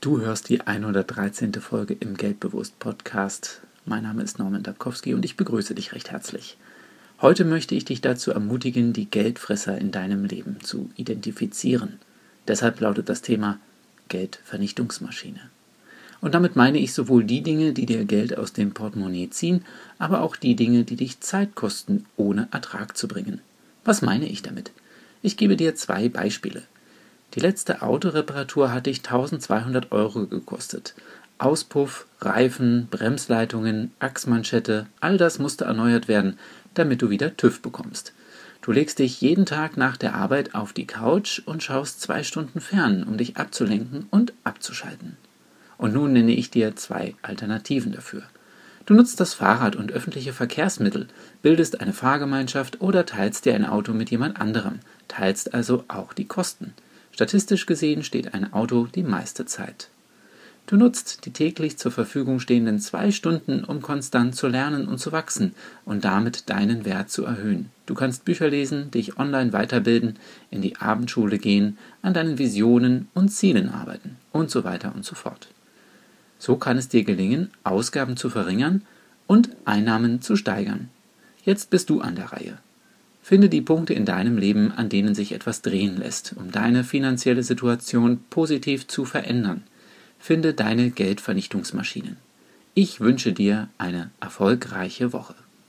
Du hörst die 113. Folge im Geldbewusst Podcast. Mein Name ist Norman Dabkowski und ich begrüße dich recht herzlich. Heute möchte ich dich dazu ermutigen, die Geldfresser in deinem Leben zu identifizieren. Deshalb lautet das Thema Geldvernichtungsmaschine. Und damit meine ich sowohl die Dinge, die dir Geld aus dem Portemonnaie ziehen, aber auch die Dinge, die dich Zeit kosten, ohne Ertrag zu bringen. Was meine ich damit? Ich gebe dir zwei Beispiele. Die letzte Autoreparatur hat dich 1200 Euro gekostet. Auspuff, Reifen, Bremsleitungen, Achsmanschette, all das musste erneuert werden, damit du wieder TÜV bekommst. Du legst dich jeden Tag nach der Arbeit auf die Couch und schaust zwei Stunden fern, um dich abzulenken und abzuschalten. Und nun nenne ich dir zwei Alternativen dafür. Du nutzt das Fahrrad und öffentliche Verkehrsmittel, bildest eine Fahrgemeinschaft oder teilst dir ein Auto mit jemand anderem, teilst also auch die Kosten. Statistisch gesehen steht ein Auto die meiste Zeit. Du nutzt die täglich zur Verfügung stehenden zwei Stunden, um konstant zu lernen und zu wachsen und damit deinen Wert zu erhöhen. Du kannst Bücher lesen, dich online weiterbilden, in die Abendschule gehen, an deinen Visionen und Zielen arbeiten und so weiter und so fort. So kann es dir gelingen, Ausgaben zu verringern und Einnahmen zu steigern. Jetzt bist du an der Reihe. Finde die Punkte in deinem Leben, an denen sich etwas drehen lässt, um deine finanzielle Situation positiv zu verändern. Finde deine Geldvernichtungsmaschinen. Ich wünsche dir eine erfolgreiche Woche.